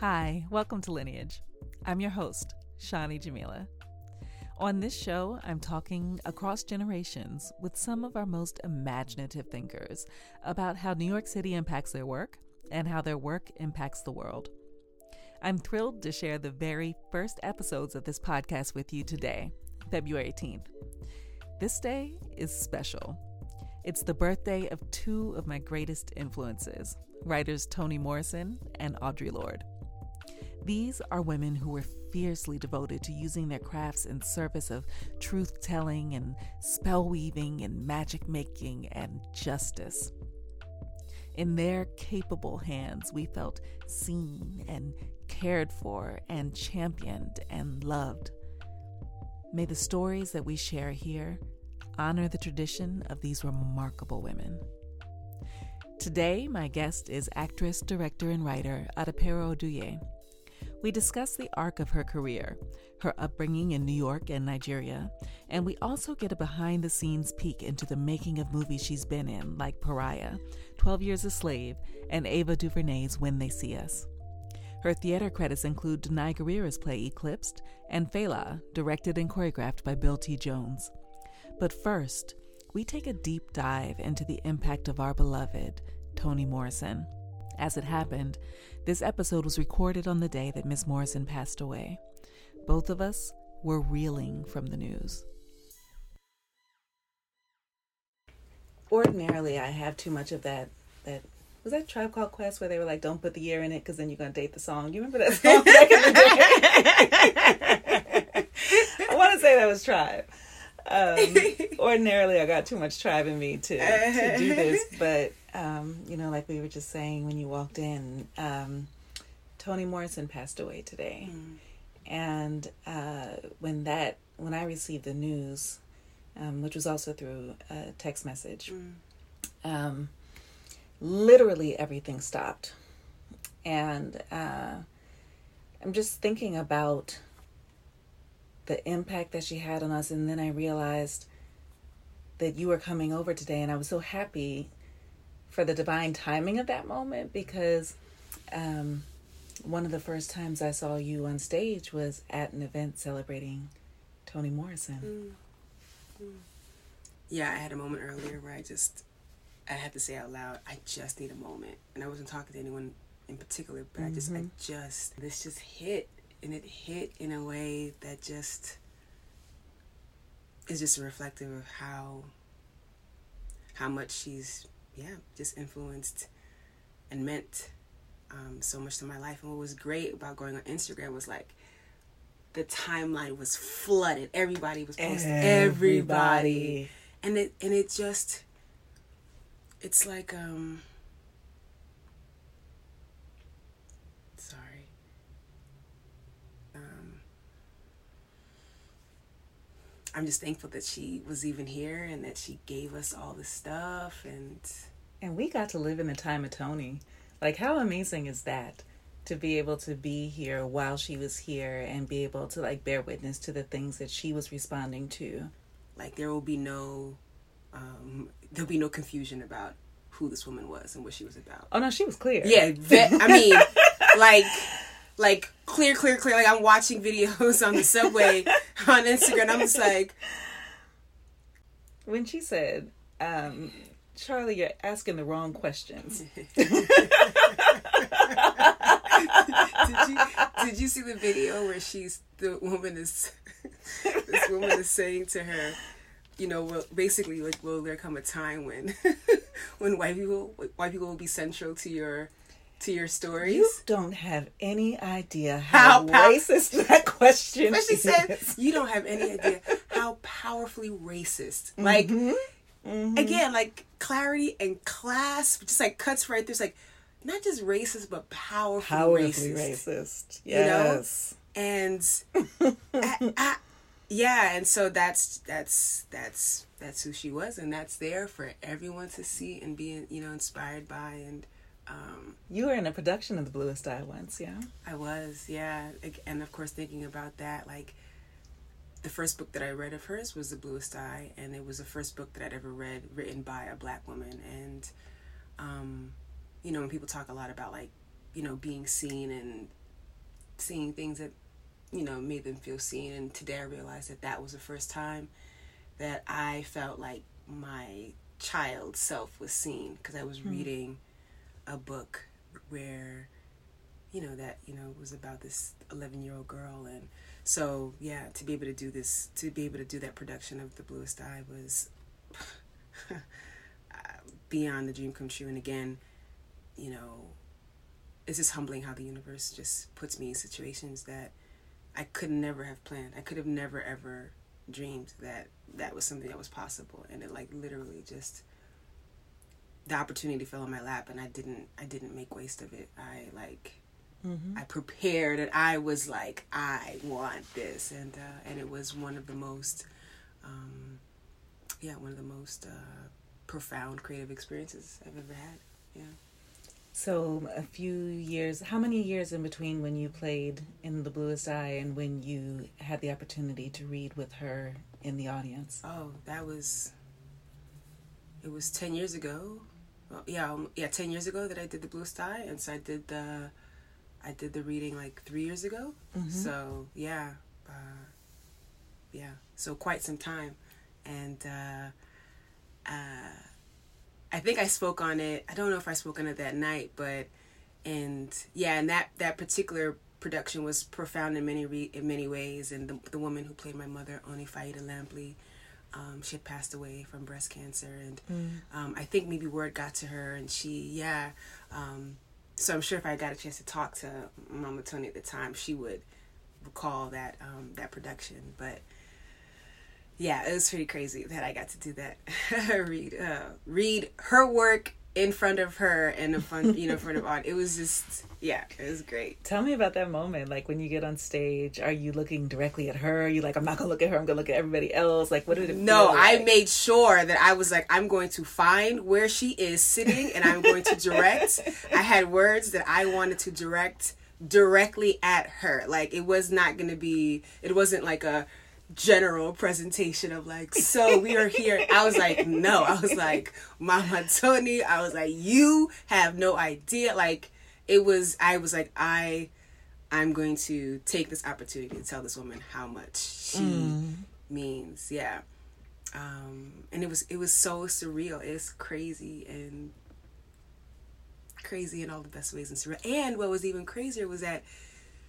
Hi, welcome to Lineage. I'm your host, Shani Jamila. On this show, I'm talking across generations with some of our most imaginative thinkers about how New York City impacts their work and how their work impacts the world. I'm thrilled to share the very first episodes of this podcast with you today, February 18th. This day is special. It's the birthday of two of my greatest influences, writers Toni Morrison and Audre Lorde. These are women who were fiercely devoted to using their crafts in service of truth telling and spell weaving and magic making and justice. In their capable hands, we felt seen and cared for and championed and loved. May the stories that we share here honor the tradition of these remarkable women. Today, my guest is actress, director, and writer Adepero Oduye. We discuss the arc of her career, her upbringing in New York and Nigeria, and we also get a behind the scenes peek into the making of movies she's been in, like Pariah, 12 Years a Slave, and Ava DuVernay's When They See Us. Her theater credits include Danai Gurira's play Eclipsed and Fela, directed and choreographed by Bill T. Jones. But first, we take a deep dive into the impact of our beloved Toni Morrison. As it happened, this episode was recorded on the day that Miss Morrison passed away. Both of us were reeling from the news. Ordinarily, I have too much of that. That was that Tribe Called Quest where they were like, "Don't put the year in it because then you're gonna date the song." You remember that song back in the day? I want to say that was Tribe. Um, ordinarily, I got too much tribe in me to to do this, but um, you know, like we were just saying when you walked in, um, Toni Morrison passed away today, mm. and uh, when that when I received the news, um, which was also through a text message, mm. literally everything stopped, and uh, I'm just thinking about the impact that she had on us, and then I realized that you were coming over today, and I was so happy for the divine timing of that moment because um, one of the first times I saw you on stage was at an event celebrating Toni Morrison. Mm. Mm. Yeah, I had a moment earlier where I just I had to say out loud, I just need a moment. And I wasn't talking to anyone in particular, but mm-hmm. I just I mm-hmm. just this just hit and it hit in a way that just is just reflective of how how much she's yeah, just influenced and meant um, so much to my life. And what was great about going on Instagram was like the timeline was flooded. Everybody was posting. Everybody. everybody. And it and it just it's like um sorry. Um I'm just thankful that she was even here and that she gave us all the stuff and and we got to live in the time of Toni. Like, how amazing is that? To be able to be here while she was here and be able to like bear witness to the things that she was responding to. Like, there will be no, um, there'll be no confusion about who this woman was and what she was about. Oh no, she was clear. Yeah, I mean, like, like clear, clear, clear. Like I'm watching videos on the subway on Instagram. I'm just like, when she said, um, Charlie, you're asking the wrong questions. did you did you see the video where she's the woman is this woman is saying to her, you know, well, basically like, will there come a time when when white people white people will be central to your to your stories? You don't have any idea how, how racist that question she is. said you don't have any idea how powerfully racist. Like mm-hmm. Mm-hmm. Again, like clarity and class just like cuts right through. It's like not just racist, but powerfully, powerfully racist. racist. Yes. You know? And I, I, yeah, and so that's that's that's that's who she was, and that's there for everyone to see and be you know inspired by and. Um, you were in a production of The Bluest Eye once, yeah. I was, yeah, and of course thinking about that, like the first book that I read of hers was The Bluest Eye, and it was the first book that I'd ever read written by a black woman. And, um, you know, when people talk a lot about like, you know, being seen and seeing things that you know made them feel seen and today i realized that that was the first time that i felt like my child self was seen because i was mm-hmm. reading a book where you know that you know was about this 11 year old girl. And so yeah to be able to do this to be able to do that production of the bluest eye was uh, beyond the dream come true. And again you know it's just humbling how the universe just puts me in situations that i could never have planned. I could have never ever dreamed that that was something that was possible. And it like literally just the opportunity fell in my lap and i didn't i didn't make waste of it i like Mm-hmm. I prepared and I was like, I want this, and uh, and it was one of the most, um, yeah, one of the most uh, profound creative experiences I've ever had. Yeah. So a few years, how many years in between when you played in The Bluest Eye and when you had the opportunity to read with her in the audience? Oh, that was. It was ten years ago. Well, yeah, um, yeah, ten years ago that I did The Bluest Eye, and so I did the I did the reading like three years ago. Mm-hmm. So yeah, uh, yeah. So quite some time, and uh, uh, I think I spoke on it. I don't know if I spoke on it that night, but and yeah, and that that particular production was profound in many re- in many ways. And the the woman who played my mother, Oni Faida Lampley. Um, she had passed away from breast cancer, and mm. um, I think maybe word got to her, and she, yeah, um, so I'm sure if I got a chance to talk to Mama Toni at the time, she would recall that um, that production. But yeah, it was pretty crazy that I got to do that. read uh, read her work in front of her and in front you know in front of on. It was just yeah, it was great. Tell me about that moment. Like when you get on stage, are you looking directly at her? Are you like, I'm not gonna look at her. I'm gonna look at everybody else. Like, what did it? No, like? I made sure that I was like, I'm going to find where she is sitting, and I'm going to direct. I had words that I wanted to direct directly at her. Like it was not gonna be. It wasn't like a general presentation of like, so we are here. I was like, no. I was like, Mama Toni. I was like, you have no idea. Like it was I was like I I'm going to take this opportunity to tell this woman how much she mm. means. Yeah. Um, and it was it was so surreal. It's crazy and crazy in all the best ways and surreal. And what was even crazier was that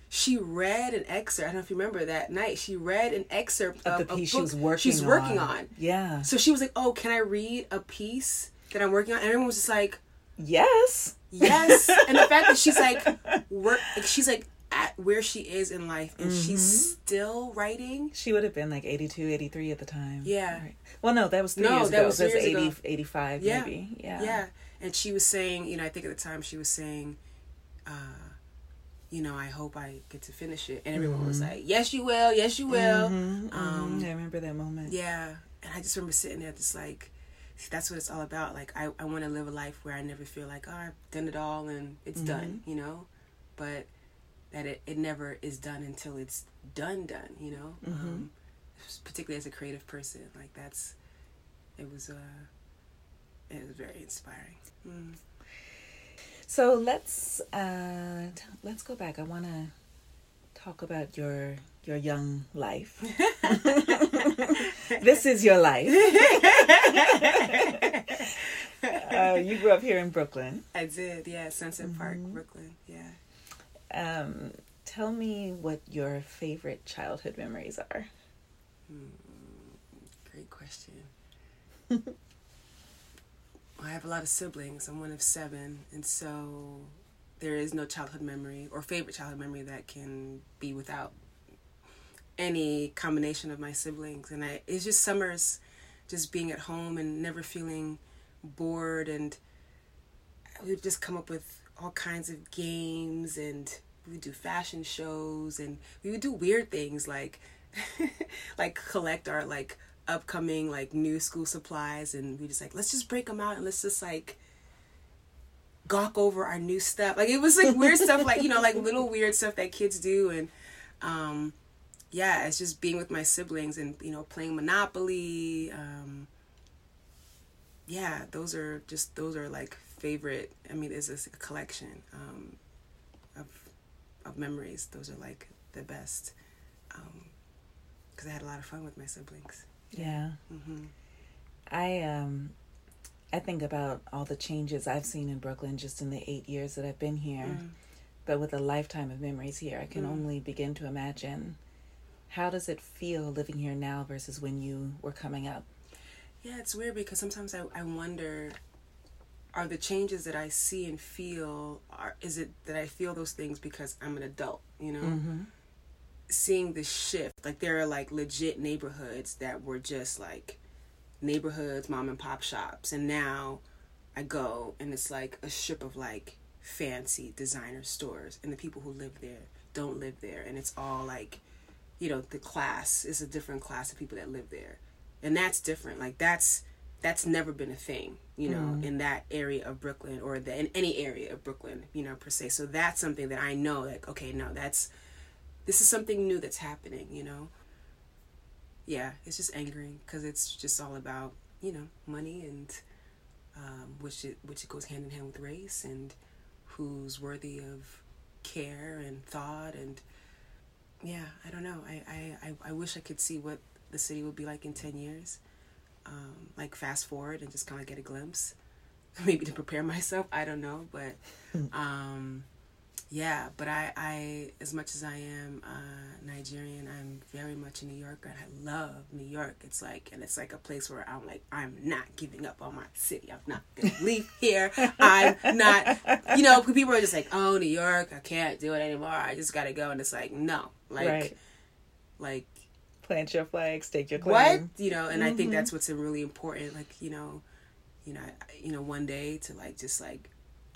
she read an excerpt. I don't know if you remember that night. She read an excerpt of, of the piece she was working she's working on. Yeah. So she was like, "Oh, can I read a piece that I'm working on?" And everyone was just like, "Yes." Yes, and the fact that she's like, work, she's like at where she is in life and mm-hmm. she's still writing. She would have been like 82, 83 at the time. Yeah. Right. Well, no, that was three no, years that ago. Was was 80, ago. 85 yeah. maybe. Yeah. Yeah. And she was saying, you know, I think at the time she was saying, uh, you know, I hope I get to finish it. And everyone mm-hmm. was like, yes, you will. Yes, you will. Mm-hmm. Um, I remember that moment. Yeah. And I just remember sitting there just like, that's what it's all about. Like I, I want to live a life where I never feel like oh I've done it all and it's mm-hmm. done, you know, but that it, it never is done until it's done done, you know. Mm-hmm. Um, particularly as a creative person, like that's it was uh it was very inspiring. Mm. So let's uh let's go back. I want to talk about your your young life. this is your life. uh, you grew up here in Brooklyn. I did, yeah, Sunset mm-hmm. Park, Brooklyn, yeah. Um, tell me what your favorite childhood memories are. Hmm, great question. I have a lot of siblings. I'm one of seven, and so there is no childhood memory or favorite childhood memory that can be without any combination of my siblings and I it's just summers just being at home and never feeling bored. And we would just come up with all kinds of games and we would do fashion shows and we would do weird things like like collect our like upcoming like new school supplies. And we just like let's just break them out and let's just like gawk over our new stuff. Like it was like weird stuff like you know like little weird stuff that kids do. And um yeah, it's just being with my siblings and you know playing Monopoly. Um, yeah, those are just those are like favorite. I mean, it's just a collection um, of of memories. Those are like the best. Because um, I had a lot of fun with my siblings. Yeah. Mm-hmm. I um, I think about all the changes I've seen in Brooklyn just in the eight years that I've been here. Mm. But with a lifetime of memories here, I can mm. only begin to imagine how does it feel living here now versus when you were coming up? Yeah, it's weird because sometimes I, I wonder are the changes that I see and feel are is it that I feel those things because I'm an adult, you know? Mm-hmm. Seeing the shift, like there are like legit neighborhoods that were just like neighborhoods, mom and pop shops, and now I go and it's like a strip of like fancy designer stores, and the people who live there don't live there, and it's all like, you know, the class is a different class of people that live there, and that's different. Like that's that's never been a thing, you know, mm. in that area of Brooklyn or the, in any area of Brooklyn, you know, per se. So that's something that I know, like, okay, no, that's this is something new that's happening, you know. Yeah, it's just angering because it's just all about you know money and um, which it which it goes hand in hand with race and who's worthy of care and thought and yeah, I don't know. I I I wish I could see what the city would be like in ten years um, like fast forward and just kind of get a glimpse, maybe to prepare myself. I don't know, but um, yeah. But I, I, as much as I am uh, Nigerian, I'm very much a New Yorker. and I love New York. It's like, and it's like a place where I'm like, I'm not giving up on my city. I'm not gonna leave here. I'm not, you know, people are just like, oh, New York, I can't do it anymore. I just gotta go, and it's like, no, like, right. like plant your flags, take your claim. What you know, and mm-hmm. I think mm-hmm. that's what's really important. Like you know, you know, you know, one day to like just like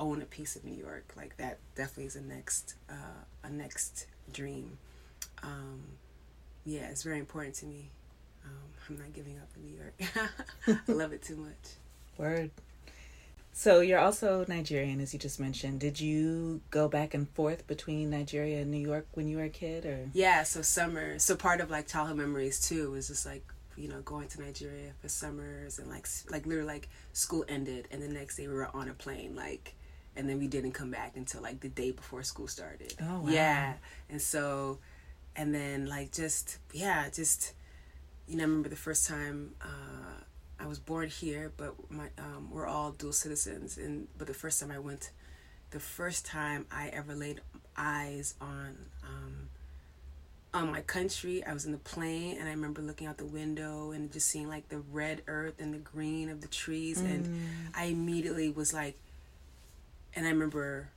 own a piece of New York. Like that definitely is a next uh, a next dream. Um, yeah, it's very important to me. Um, I'm not giving up in New York. I love it too much. Word. So you're also Nigerian, as you just mentioned. Did you go back and forth between Nigeria and New York when you were a kid, or? Yeah, so summer. So part of like childhood memories too was just like you know going to Nigeria for summers and like like literally like school ended and the next day we were on a plane like, and then we didn't come back until like the day before school started. Oh wow. Yeah, and so, and then like just yeah just, you know I remember the first time. Uh, I was born here, but my um, we're all dual citizens. And but the first time I went, the first time I ever laid eyes on um, on my country, I was in the plane, and I remember looking out the window and just seeing like the red earth and the green of the trees, mm. and I immediately was like, and I remember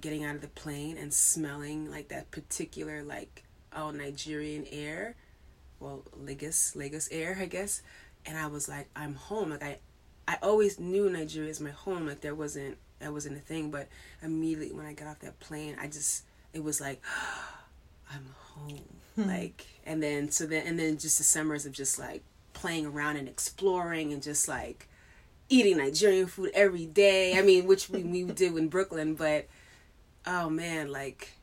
getting out of the plane and smelling like that particular like oh Nigerian air well Lagos Lagos air I guess and I was like, I'm home. Like I, I always knew Nigeria is my home. Like there wasn't that wasn't a thing. But immediately when I got off that plane, I just it was like, I'm home. Hmm. Like and then so then and then just the summers of just like playing around and exploring and just like eating Nigerian food every day. I mean, which we, we did in Brooklyn, but oh man, like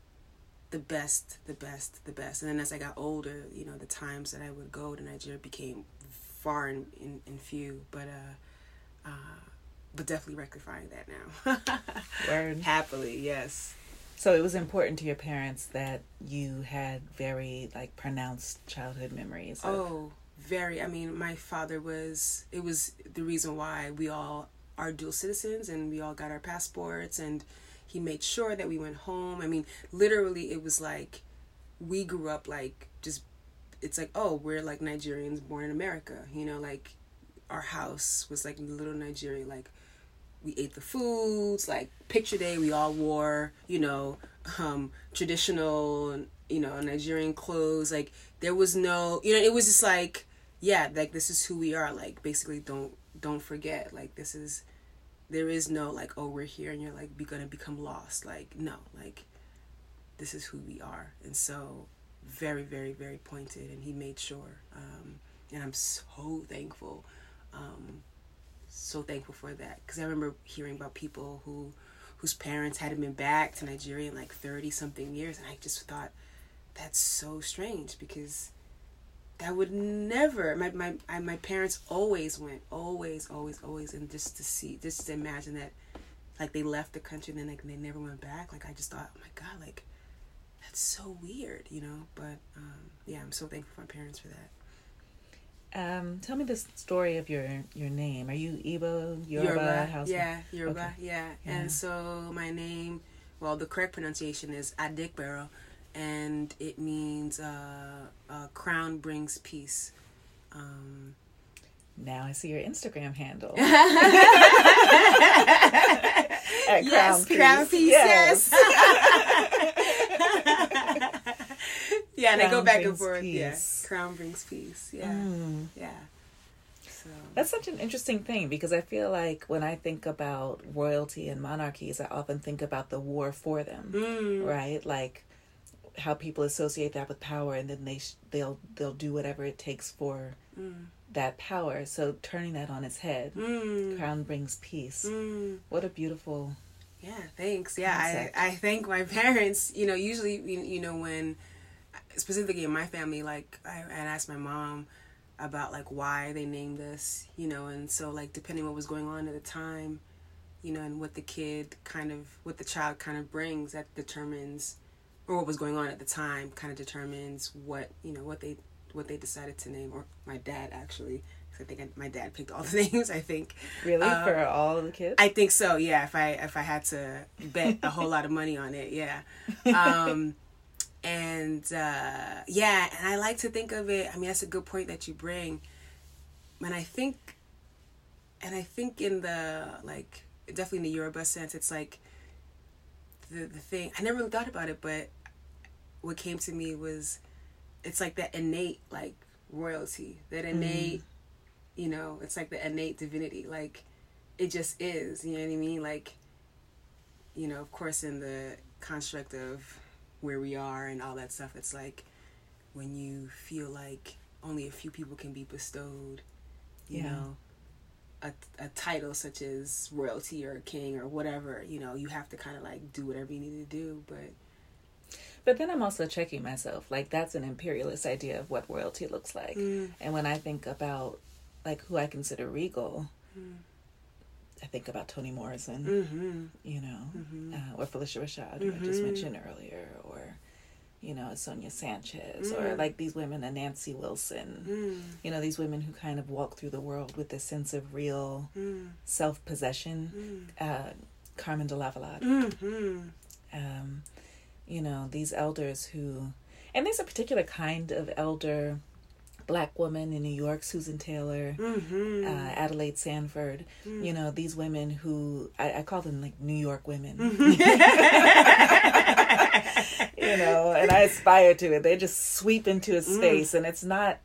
the best, the best, the best. And then as I got older, you know, the times that I would go to Nigeria became far and, and, and few, but uh, uh, but definitely rectifying that now. Word. Happily, yes. So it was important to your parents that you had very like pronounced childhood memories. Of... Oh, very. I mean, my father was. It was the reason why we all are dual citizens and we all got our passports and he made sure that we went home. I mean, literally, it was like we grew up like just it's like oh we're like Nigerians born in America you know like our house was like little Nigeria like we ate the foods like picture day we all wore you know um traditional you know Nigerian clothes like there was no you know it was just like yeah like this is who we are like basically don't don't forget like this is there is no like oh we're here and you're like be gonna become lost like no like this is who we are and so very, very, very pointed, and he made sure. Um, and I'm so thankful, um, so thankful for that. Because I remember hearing about people who, whose parents hadn't been back to Nigeria in like thirty something years, and I just thought, that's so strange because that would never. My my I, my parents always went, always, always, always, and just to see, just to imagine that like they left the country and then like they never went back. Like I just thought, oh my god, like that's so weird, you know. But um, yeah, I'm so thankful for my parents for that. Um, tell me the story of your your name. Are you Igbo, Yoruba, Yoruba, yeah, Yoruba, Okay. yeah. Yeah. And so my name, well, the correct pronunciation is Adikbero, and it means uh, uh, crown brings peace. Um, Now I see your Instagram handle. Yes, Crown crown Piece. piece. Yes. Yes. yeah, and I go back and forth. peace. Yeah, crown brings peace. Yeah, Mm. yeah. So That's such an interesting thing because I feel like when I think about royalty and monarchies, I often think about the war for them, Mm. right? Like how people associate that with power, and then they sh- they'll they'll do whatever it takes for Mm. that power. So turning that on its head, Mm. crown brings peace. Mm. What a beautiful. Yeah, thanks. Yeah, Concept. I, I thank my parents. You know, usually, you, know, when specifically in my family, like I, I'd ask my mom about like why they named us, you know, and so like depending what was going on at the time, you know, and what the kid kind of, what the child kind of brings, that determines, or what was going on at the time, kind of determines what you know what they what they decided to name, or my dad actually. I think I, my dad picked all the names. I think. Really, Uh, for all of the kids? I think so. Yeah, if I if I had to bet a whole lot of money on it, yeah. Um, and uh, yeah, and I like to think of it. I mean, that's a good point that you bring. And I think, and I think in the like definitely in the Yoruba sense, it's like the the thing. I never really thought about it, but what came to me was, it's like that innate like royalty, that mm-hmm. innate, you know, it's like the innate divinity, like it just is. You know what I mean? Like, you know, of course, in the construct of where we are and all that stuff, it's like when you feel like only a few people can be bestowed, you Yeah. know, a, a title such as royalty or king or whatever, you know, you have to kind of like do whatever you need to do. But But then I'm also checking myself. Like that's an imperialist idea of what royalty looks like. Mm. And when I think about like who I consider regal, Mm. I think about Toni Morrison, mm-hmm. you know, Mhm. uh, or Phylicia Rashad, who I just Mhm. mentioned earlier, or you know, Sonia Sanchez, or Mm. like these women, a Nancy Wilson. Mm. You know, these women who kind of walk through the world with this sense of real Mm. self possession. Uh, Carmen de Lavallade. Mm-hmm. um, you know, these elders who, and there's a particular kind of elder, black woman in New York, Susan Taylor, Mm-hmm. uh, Adelaide Sanford, you know, these women who, I, I call them like New York women, you know, and I aspire to it. They just sweep into a space and it's not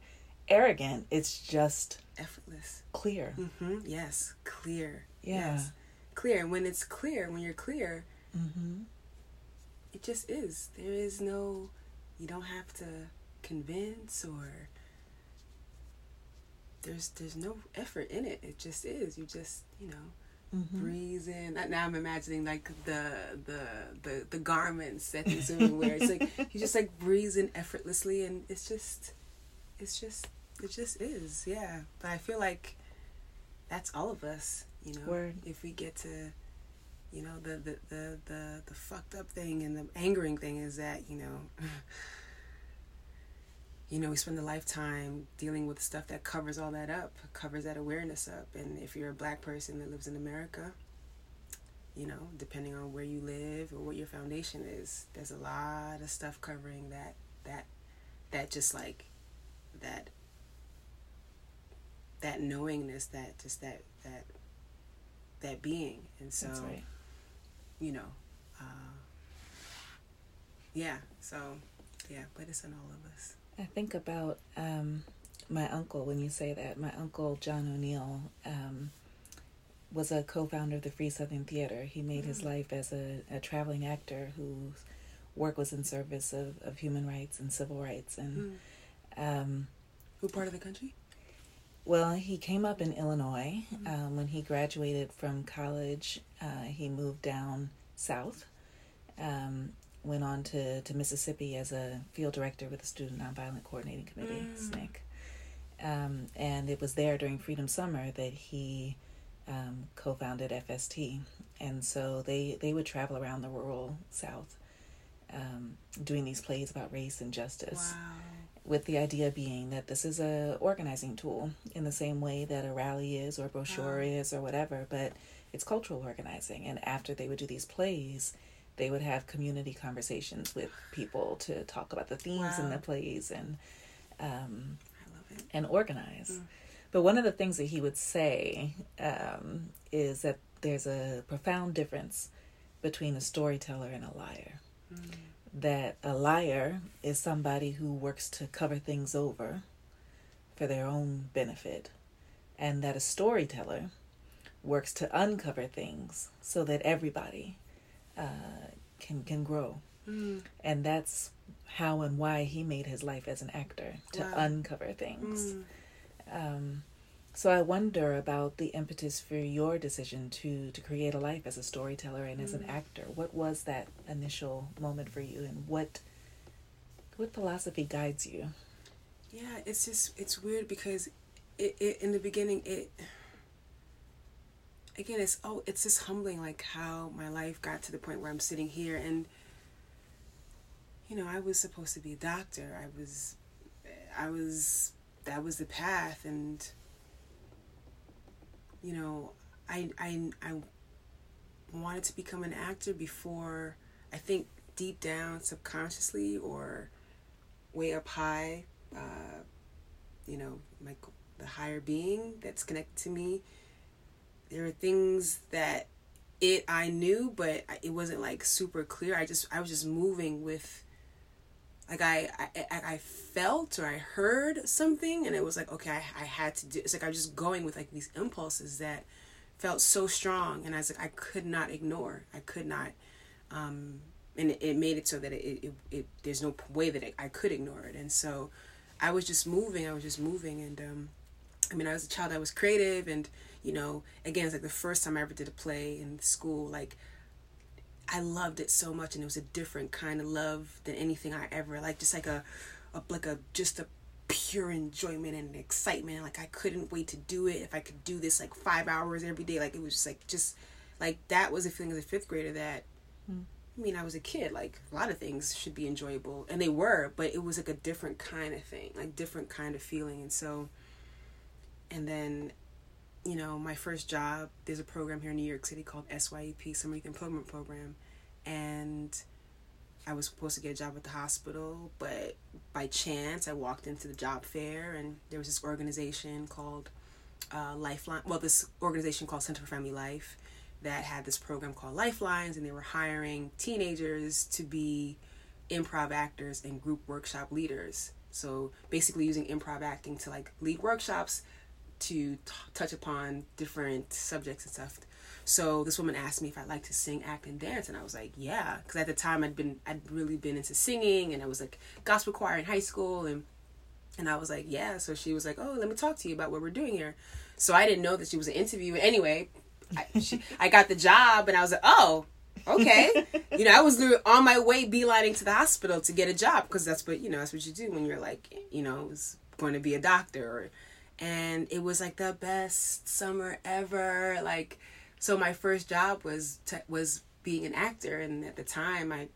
arrogant, it's just Effortless. clear. Mm-hmm. Yes. Clear. Yeah. Yes. Clear. And when it's clear, when you're clear, hmm it just is. There is no, you don't have to convince or there's there's no effort in it. It just is. You just you know hmm breeze in. Now I'm imagining like the the the the garments that these women wear. It's like you just like breeze in effortlessly, and it's just it's just it just is. Yeah. But I feel like that's all of us. You know, Word. if we get to you know the the, the the the fucked up thing and the angering thing is that you know you know we spend a lifetime dealing with stuff that covers all that up covers that awareness up and if you're a black person that lives in america you know depending on where you live or what your foundation is there's a lot of stuff covering that that that just like that that knowingness that just that that that being and so right. You know uh, yeah so yeah but it's in all of us I think about um, my uncle when you say that. My uncle John O'Neal um, was a co-founder of the Free Southern Theater. He made his life as a, a traveling actor whose work was in service of, of human rights and civil rights. And um, who part of the country well, he came up in Illinois. Um, when he graduated from college, uh, he moved down south. Um, went on to, to Mississippi as a field director with the Student Nonviolent Coordinating Committee, Mm. SNCC. Um, and it was there during Freedom Summer that he um, co-founded FST, and so they they would travel around the rural South, um, doing these plays about race and justice. Wow. With the idea being that this is a organizing tool in the same way that a rally is or a brochure Wow. is or whatever, but it's cultural organizing. And after they would do these plays, they would have community conversations with people to talk about the themes in the plays and um, I love it. and organize. Mm. But one of the things that he would say um, is that there's a profound difference between a storyteller and a liar. Mm. That a liar is somebody who works to cover things over for their own benefit, and that a storyteller works to uncover things so that everybody uh, can can grow. Mm. And that's how and why he made his life as an actor to Wow. uncover things. Mm. Um, so I wonder about the impetus for your decision to to create a life as a storyteller and as an Mm. actor. What was that initial moment for you, and what what philosophy guides you? Yeah, it's just it's weird because it, it in the beginning it again it's oh it's just humbling like how my life got to the point where I'm sitting here and you know I was supposed to be a doctor I was I was that was the path and you know I I I wanted to become an actor before I think deep down subconsciously or way up high uh, you know, my the higher being that's connected to me. There are things that it I knew, but it wasn't like super clear. I just I was just moving with, like I I I I felt or I heard something, and it was like okay, I I had to do. It's like I was just going with like these impulses that felt so strong, and I was like I could not ignore. I could not. Um, and it, it made it so that it, it, it there's no way that it, I could ignore it, and so I was just moving. I was just moving, and um, I mean, I was a child. I was creative, and you know, again, it's like the first time I ever did a play in school. Like, I loved it so much, and it was a different kind of love than anything I ever like. Just like a, a like a just a pure enjoyment and excitement. Like I couldn't wait to do it. If I could do this like five hours every day, like it was just like just like that was a feeling as a fifth grader that hmm. I mean, I was a kid. Like a lot of things should be enjoyable, and they were, but it was like a different kind of thing, like different kind of feeling. And so, and then, you know, my first job. There's a program here in New York City called SYEP, Summer Youth Employment Program, and I was supposed to get a job at the hospital, but by chance I walked into the job fair, and there was this organization called uh, Lifeline. Well, this organization called Center for Family Life that had this program called Lifelines, and they were hiring teenagers to be improv actors and group workshop leaders. So basically, using improv acting to like lead workshops to t- touch upon different subjects and stuff. So this woman asked me if I'd like to sing, act, and dance, and I was like, yeah, because at the time I'd been I'd really been into singing, and I was like gospel choir in high school, and and I was like, yeah. So she was like, oh, let me talk to you about what we're doing here. So I didn't know that she was an interview. Anyway, I, she, I got the job, and I was like, oh, okay. you know, I was on my way beelining to the hospital to get a job because that's what you know that's what you do when you're like you know was going to be a doctor. Or, and it was like the best summer ever. Like, so my first job was t- was being an actor, and at the time I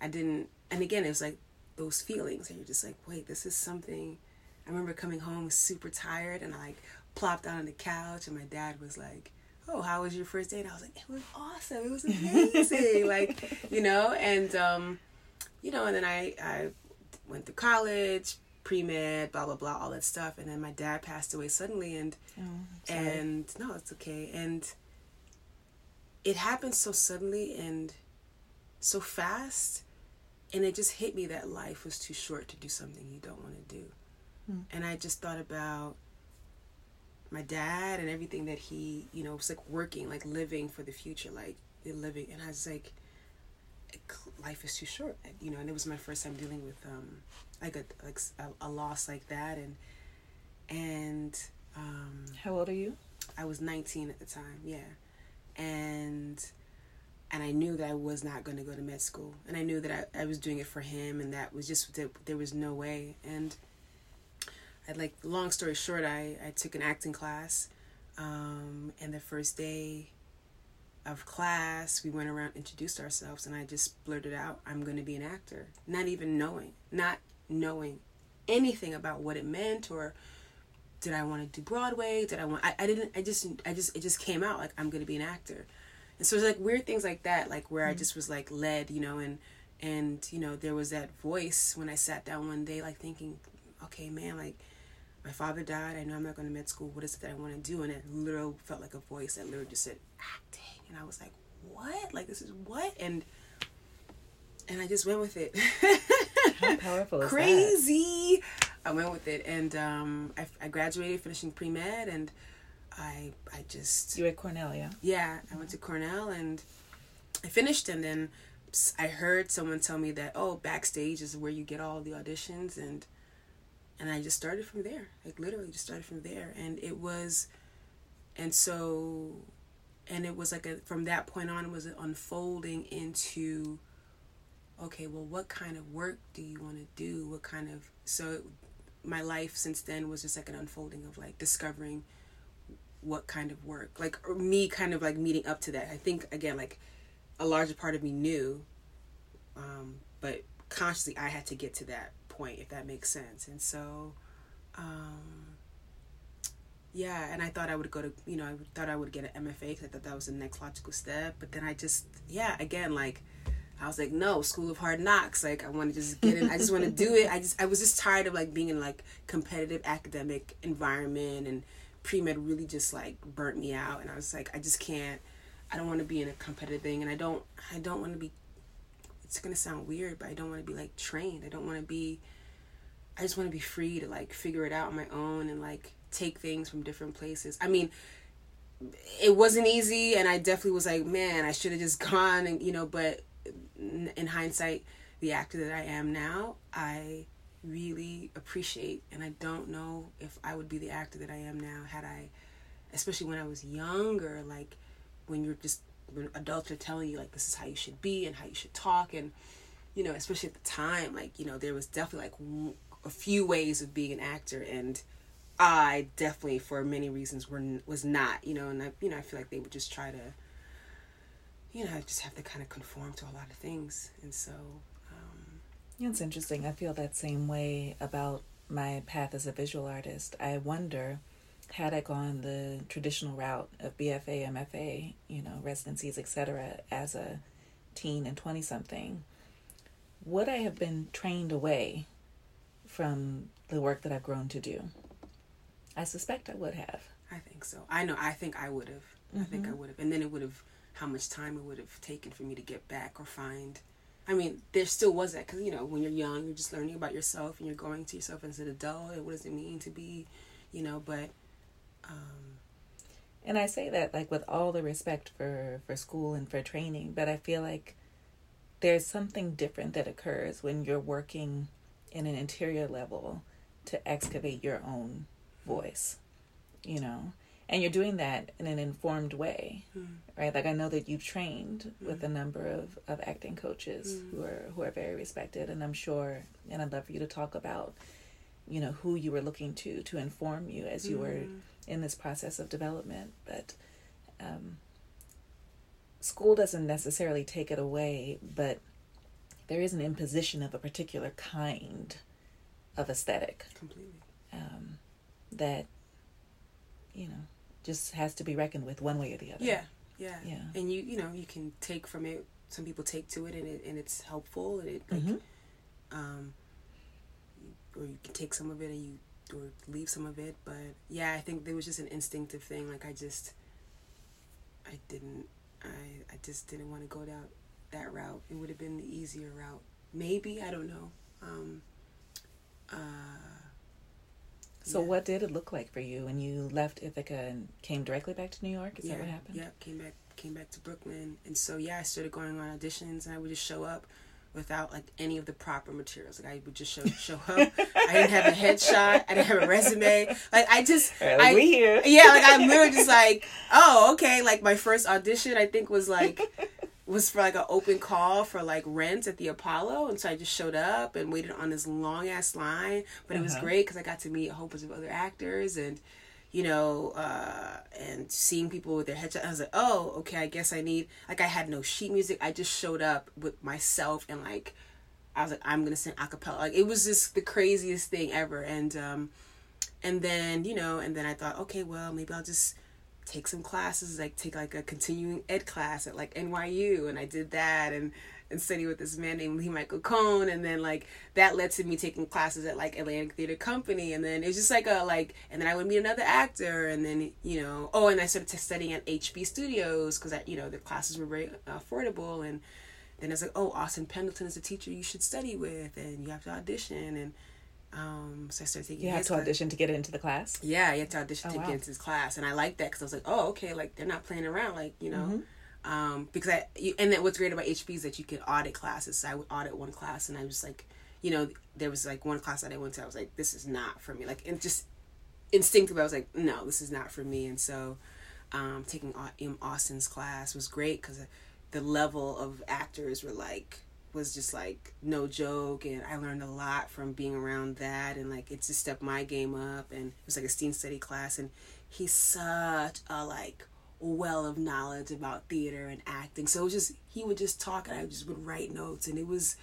I didn't. And again, it was like those feelings, and you're just like, wait, this is something. I remember coming home super tired, and I like plopped down on the couch, and my dad was like, "Oh, how was your first day?" And I was like, "It was awesome. It was amazing." like, you know, and um, you know, and then I I went to college, pre med, blah blah blah, all that stuff, and then my dad passed away suddenly, and Oh, and no, it's okay, and it happened so suddenly and so fast, and it just hit me that life was too short to do something you don't want to do, Hmm. and I just thought about my dad and everything that he, you know, was like working, like living for the future, like living, and I was like, life is too short, you know, and it was my first time dealing with um, like a like a loss like that, and and um, How old are you? I was 19 at the time, yeah. And and I knew that I was not going to go to med school. And I knew that I, I was doing it for him and that was just that there was no way. And I like long story short, I I took an acting class Um, and the first day of class, we went around, introduced ourselves, and I just blurted out, I'm going to be an actor. Not even knowing, not knowing anything about what it meant or did I want to do Broadway? Did I want, I, I didn't, I just, I just, it just came out like, I'm to be an actor. And so it's like weird things like that, like where mm-hmm. I just was like led, you know, and, and, you know, there was that voice when I sat down one day, like thinking, okay, man, like, my father died. I know I'm not going to med school. What is it that I want to do? And it literally felt like a voice that literally just said acting, and I was like, what? Like this is what? And and I just went with it. How powerful is Crazy. I went with it, and um, I, I graduated, finishing pre med, and I I just you at Cornell, yeah. Yeah, I went to Cornell, and I finished, and then I heard someone tell me that oh, backstage is where you get all the auditions, and and I just started from there. Like literally just started from there. And it was and so and it was like a from that point on it was unfolding into okay, well what kind of work do you want to do? What kind of so my life since then was just like an unfolding of like discovering what kind of work. Like me kind of like meeting up to that. I think again like a larger part of me knew um but consciously I had to get to that point, if that makes sense. And so, um, yeah, and I thought I would go to, you know, I thought I would get an MFA because I thought that was the next logical step. But then I just, yeah, again, like, I was like, no, School of Hard Knocks. Like, I want to just get in. I just want to do it. I just, I was just tired of like being in like competitive academic environment and pre med really just like burnt me out. And I was like, I just can't. I don't want to be in a competitive thing, and I don't. I don't want to be it's gonna sound weird, but I don't want to be like trained. I don't want to be. I just want to be free to like figure it out on my own and like take things from different places. I mean, it wasn't easy, and I definitely was like, man, I should have just gone and you know. But in hindsight, the actor that I am now, I really appreciate, and I don't know if I would be the actor that I am now had I, especially when I was younger, like when you're just when adults are telling you like this is how you should be and how you should talk and you know especially at the time like you know there was definitely like a few ways of being an actor and I definitely for many reasons were was not you know and I you know I feel like they would just try to you know I just have to kind of conform to a lot of things and so um, yeah, it's interesting I feel that same way about my path as a visual artist I wonder had I gone the traditional route of BFA, MFA, you know, residencies, etc., as a teen and 20 something, would I have been trained away from the work that I've grown to do? I suspect I would have. I think so. I know. I think I would have. Mm-hmm. I think I mm-hmm. would have. And then it would have, how much time it would have taken for me to get back or find. I mean, there still was that because, you know, when you're young, you're just learning about yourself and you're going to yourself as an adult and what does it mean to be, you know, but um, and I say that like with all the respect for for school and for training, but I feel like there's something different that occurs when you're working in an interior level to excavate your own voice, you know. And you're doing that in an informed way, mm. right? Like I know that you've trained mm. with a number of, of acting coaches mm. who are who are very respected, and I'm sure, and I'd love for you to talk about, you know, who you were looking to to inform you as you were mm in this process of development. But um, school doesn't necessarily take it away, but there is an imposition of a particular kind of aesthetic. Completely. Um, that, you know, just has to be reckoned with one way or the other. Yeah, yeah. Yeah. And you, you know, you can take from it, some people take to it and it, and it's helpful and it, like, mm-hmm. um, or you can take some of it and you or leave some of it. But yeah, I think there was just an instinctive thing. Like I just, I didn't, I I just didn't want to go down that route. It would have been the easier route. Maybe I don't know. Um, uh, so yeah. what did it look like for you when you left Ithaca and came directly back to New York? Is yeah, that what happened? Yeah, came back came back to Brooklyn, and so yeah, I started going on auditions, and I would just show up without like any of the proper materials. Like I would just show show up. I didn't have a headshot. I didn't have a resume. Like I just right, I, we here. Yeah, like I'm literally just like, oh, okay. Like my first audition I think was like was for like an open call for like rent at the Apollo, and so I just showed up and waited on this long ass line. But uh-huh. it was uh-huh. great because I got to meet a whole bunch of other actors and you know, uh, and seeing people with their headshots, I was like, oh, okay, I guess I need like I had no sheet music. I just showed up with myself and like I was like, I'm gonna sing acapella. Like it was just the craziest thing ever. And um and then, you know, and then I thought, okay, well maybe I'll just take some classes, like take like a continuing ed class at like NYU and I did that and and study with this man named Lee Michael Cohn and then like that led to me taking classes at like Atlantic Theater Company and then it's just like a like and then I would meet another actor and then you know oh and I started studying at HB Studios because you know the classes were very uh, affordable and then it's like oh Austin Pendleton is a teacher you should study with and you have to audition and um, so I started taking. You had to audition class. to get into the class. Yeah, you had to audition oh, to wow. get into this class, and I liked that because I was like, oh, okay, like they're not playing around, like you know. Mm-hmm um, because I you, and then what's great about HB is that you can audit classes. So I would audit one class, and I was like, you know, there was like one class that I went to. I was like, this is not for me. Like, and just instinctively, I was like, no, this is not for me. And so, um, taking M. Austin's class was great because the level of actors were like was just like no joke and I learned a lot from being around that and like it just stepped my game up and it was like a scene study class and he's such a like well of knowledge about theater and acting. So it was just he would just talk and I just would write notes and it was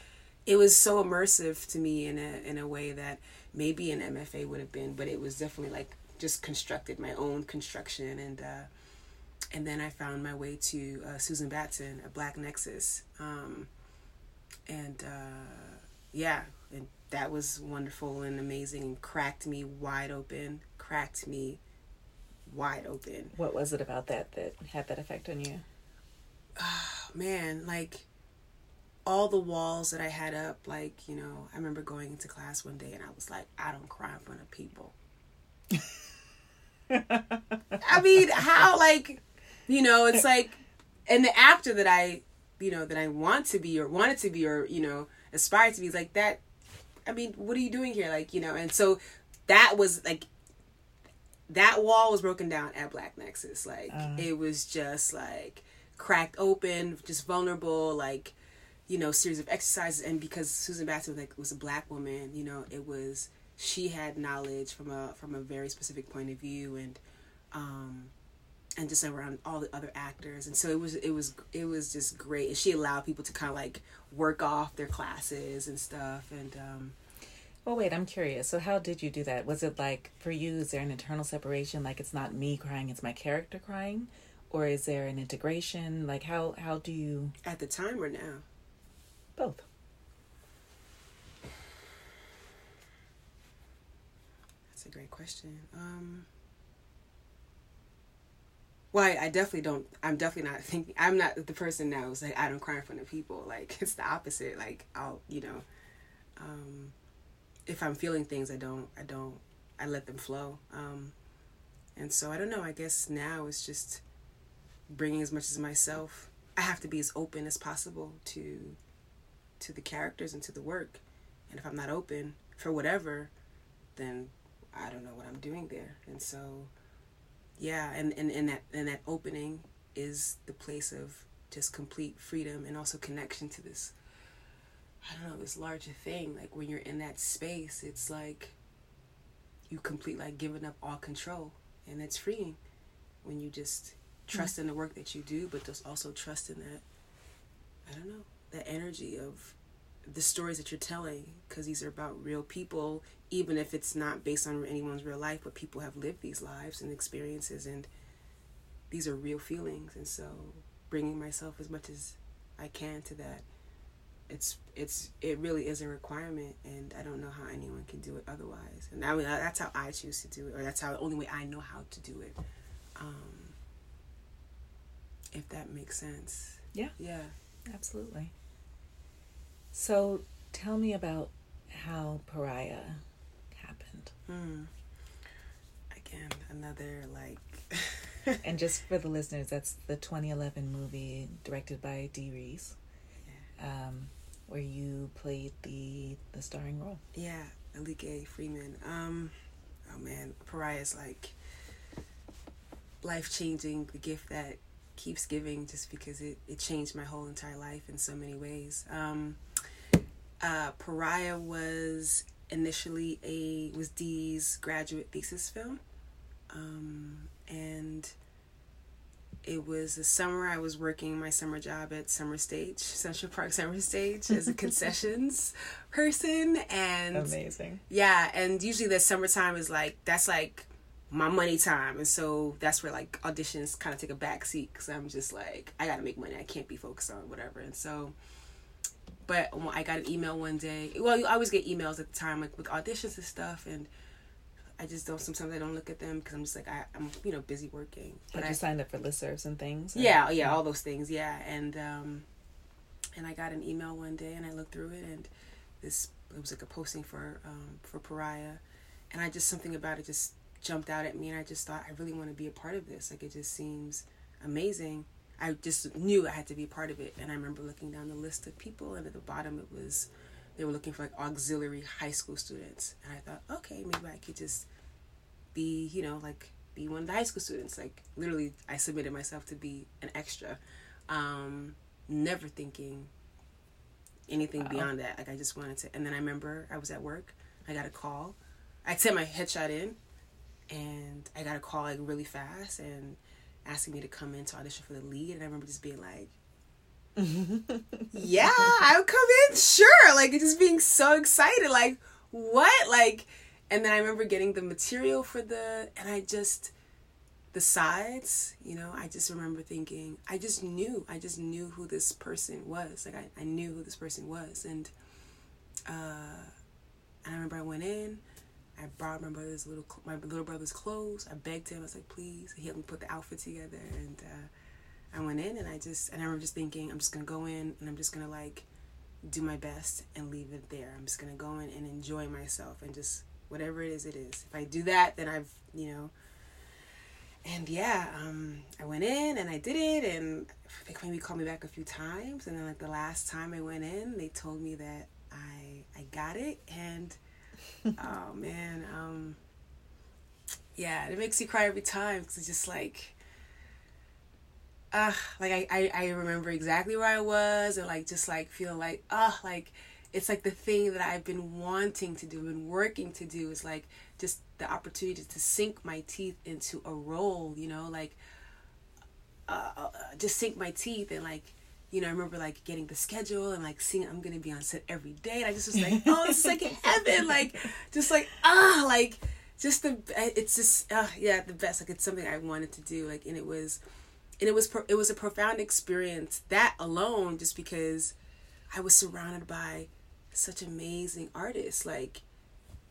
it was so immersive to me in a in a way that maybe an MFA would have been, but it was definitely like just constructed my own construction and uh and then I found my way to uh, Susan Batson at Black Nexus. Um and uh yeah, and that was wonderful and amazing and cracked me wide open, cracked me wide open. What was it about that that had that effect on you? Oh, man, like all the walls that I had up, like, you know, I remember going into class one day and I was like, I don't cry in front of people. I mean, how, like, you know, it's like, and the actor that I, you know, that I want to be or wanted to be or, you know, aspired to be is like that. I mean, what are you doing here? Like, you know, and so that was like that wall was broken down at Black Nexus. Like uh, it was just like cracked open, just vulnerable, like, you know, series of exercises and because Susan Batson like was a black woman, you know, it was she had knowledge from a from a very specific point of view and um and just around all the other actors and so it was it was it was just great and she allowed people to kind of like work off their classes and stuff and um well, wait, I'm curious. So, how did you do that? Was it like for you, is there an internal separation? Like it's not me crying, it's my character crying? Or is there an integration? Like, how, how do you. At the time or now? Both. That's a great question. Um, well, I, I, definitely don't. I'm definitely not thinking. I'm not the person now who's like I don't cry in front of people. Like it's the opposite. Like I'll, you know, um, if I'm feeling things, I don't, I don't, I let them flow. Um, and so I don't know. I guess now it's just bringing as much as myself. I have to be as open as possible to, to the characters and to the work. And if I'm not open for whatever, then I don't know what I'm doing there. And so, yeah, and and, and that and that opening is the place of just complete freedom and also connection to this I don't know, this larger thing. Like when you're in that space, it's like you complete like giving up all control. And it's freeing when you just trust mm-hmm. in the work that you do, but just also trust in that, I don't know, that energy of the stories that you're telling, because these are about real people, even if it's not based on anyone's real life, but people have lived these lives and experiences, and these are real feelings. And so bringing myself as much as I can to that it's it's it really is a requirement and i don't know how anyone can do it otherwise. And i mean that's how i choose to do it or that's how the only way i know how to do it um if that makes sense. Yeah. Yeah. Absolutely. So tell me about how pariah happened hmm. again another like and just for the listeners that's the 2011 movie directed by Dee Rees um, where you played the the starring role. Yeah, Alike Freeman. Um, oh man, Pariah is like life changing. The gift that keeps giving, just because it it changed my whole entire life in so many ways. Um, uh, Pariah was initially a was Dee's graduate thesis film. Um, and it was the summer I was working my summer job at Summer Stage, Central Park Summer Stage, as a concessions person. And amazing. Yeah, and usually the summertime is like that's like my money time, and so that's where like auditions kind of take a back seat because I'm just like I gotta make money. I can't be focused on whatever, and so. But I got an email one day. Well, you always get emails at the time, like with auditions and stuff, and I just don't. Sometimes I don't look at them because I'm just like I, am you know busy working. But I signed up for listservs and things? Or? Yeah, yeah, all those things. Yeah, and um, and I got an email one day and I looked through it and this it was like a posting for um for Pariah, and I just something about it just jumped out at me and I just thought I really want to be a part of this. Like it just seems amazing. I just knew I had to be a part of it, and I remember looking down the list of people, and at the bottom it was they were looking for like auxiliary high school students. And i thought okay maybe i could just be you know like be one of the high school students. Like literally i submitted myself to be an extra um never thinking anything wow. beyond that. Like i just wanted to and then i remember i was at work. I got a call. I sent my headshot in and i got a call like really fast and asking me to come in to audition for the lead and i remember just being like yeah, I'll come in, sure. Like just being so excited, like what, like, and then I remember getting the material for the, and I just the sides, you know, I just remember thinking, I just knew, I just knew who this person was. Like I, I knew who this person was, and uh, and I remember I went in. I brought my brother's little my little brother's clothes. I begged him. I was like, please. He helped me put the outfit together, and uh, I went in and I just and I remember just thinking I'm just gonna go in and I'm just gonna like do my best and leave it there. I'm just gonna go in and enjoy myself and just whatever it is, it is. If I do that, then I've you know. And yeah, um, I went in and I did it, and they maybe called me back a few times, and then like the last time I went in, they told me that I I got it, and oh man, um, yeah, it makes you cry every time because it's just like uh like I, I I remember exactly where I was and like just like feel like uh like it's like the thing that I've been wanting to do and working to do is like just the opportunity to sink my teeth into a role, you know, like uh, uh, just sink my teeth and like you know, I remember like getting the schedule and like seeing I'm gonna be on set every day. And I just was like, oh, it's like heaven, like just like ah, like just the it's just uh, yeah, the best. Like it's something I wanted to do. Like and it was and it was pro- it was a profound experience that alone just because I was surrounded by such amazing artists like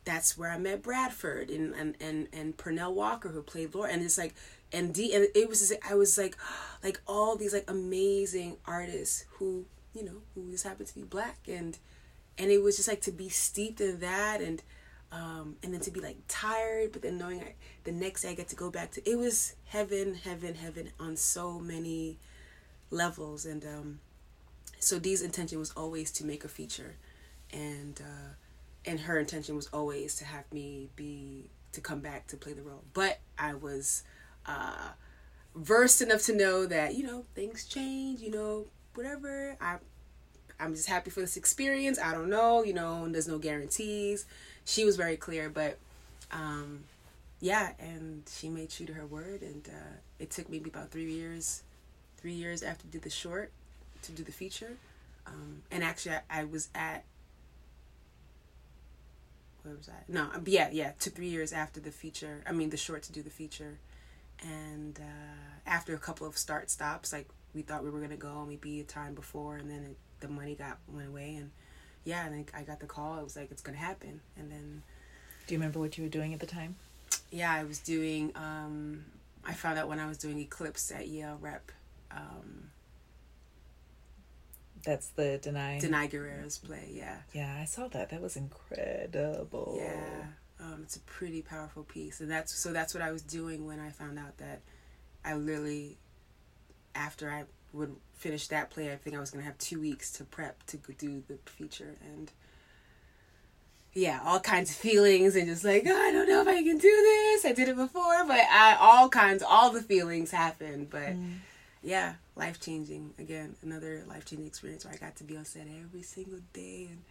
that's where I met Bradford and and and, and Pernell Walker who played Laura and it's like and D and it was just, I was like like all these like amazing artists who you know who just happened to be black and and it was just like to be steeped in that and um, and then to be like tired, but then knowing I, the next day I get to go back to it was heaven, heaven, heaven on so many levels. And um, so Dee's intention was always to make a feature, and uh, and her intention was always to have me be to come back to play the role. But I was uh, versed enough to know that you know things change. You know whatever I. I'm just happy for this experience. I don't know, you know, there's no guarantees she was very clear, but um, yeah, and she made true to her word, and uh, it took maybe about three years, three years after did the short to do the feature, um, and actually I, I, was at where was I? No, um, yeah, yeah, took three years after the feature. I mean the short to do the feature, and uh, after a couple of start stops, like we thought we were gonna go maybe a time before, and then it, the money got went away and yeah, and I, I got the call. It was like it's gonna happen, and then. Do you remember what you were doing at the time? Yeah, I was doing. Um, I found out when I was doing Eclipsed at Yale Rep. Um, That's the Danai. Danai Gurira's play. Yeah. Yeah, I saw that. That was incredible. Yeah, um, it's a pretty powerful piece, and that's so. That's what I was doing when I found out that I literally, after I would finish that play, I think I was gonna have two weeks to prep to do the feature, and yeah, all kinds of feelings and just like oh, I don't know if I can do this. I did it before, but I all kinds, all the feelings happened, but. Mm. Yeah, life changing. Again, another life changing experience where I got to be on set every single day and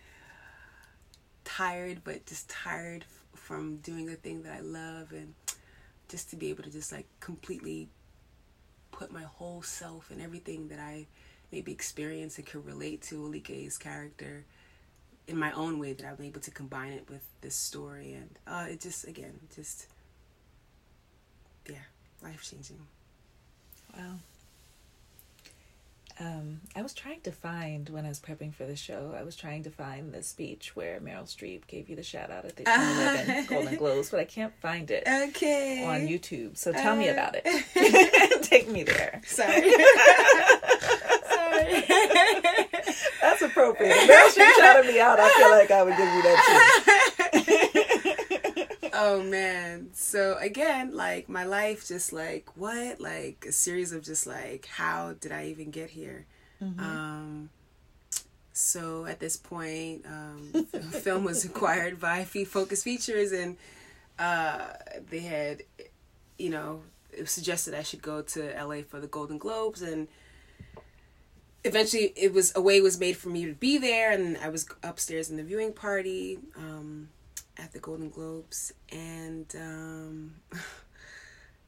tired, but just tired from doing the thing that I love and just to be able to just like completely put my whole self and everything that I maybe experience and could relate to Alike's character in my own way that I'm able to combine it with this story and uh, it just again just yeah life changing. Wow. Um, I was trying to find when I was prepping for the show. I was trying to find the speech where Meryl Streep gave you the shout out at the 2011 Golden Globes, but I can't find it. Okay. On YouTube, so tell uh, me about it. Take me there. Sorry. Sorry. That's appropriate. Meryl Streep shouted me out, I feel like I would give you that too. Oh man. So again, like my life just like what? Like a series of just like how did I even get here? Mm-hmm. Um so at this point, um, film was acquired by Focus Features, and uh, they had, you know, it suggested I should go to LA for the Golden Globes, and eventually it was a way was made for me to be there and i was upstairs in the viewing party um, at the golden globes and um,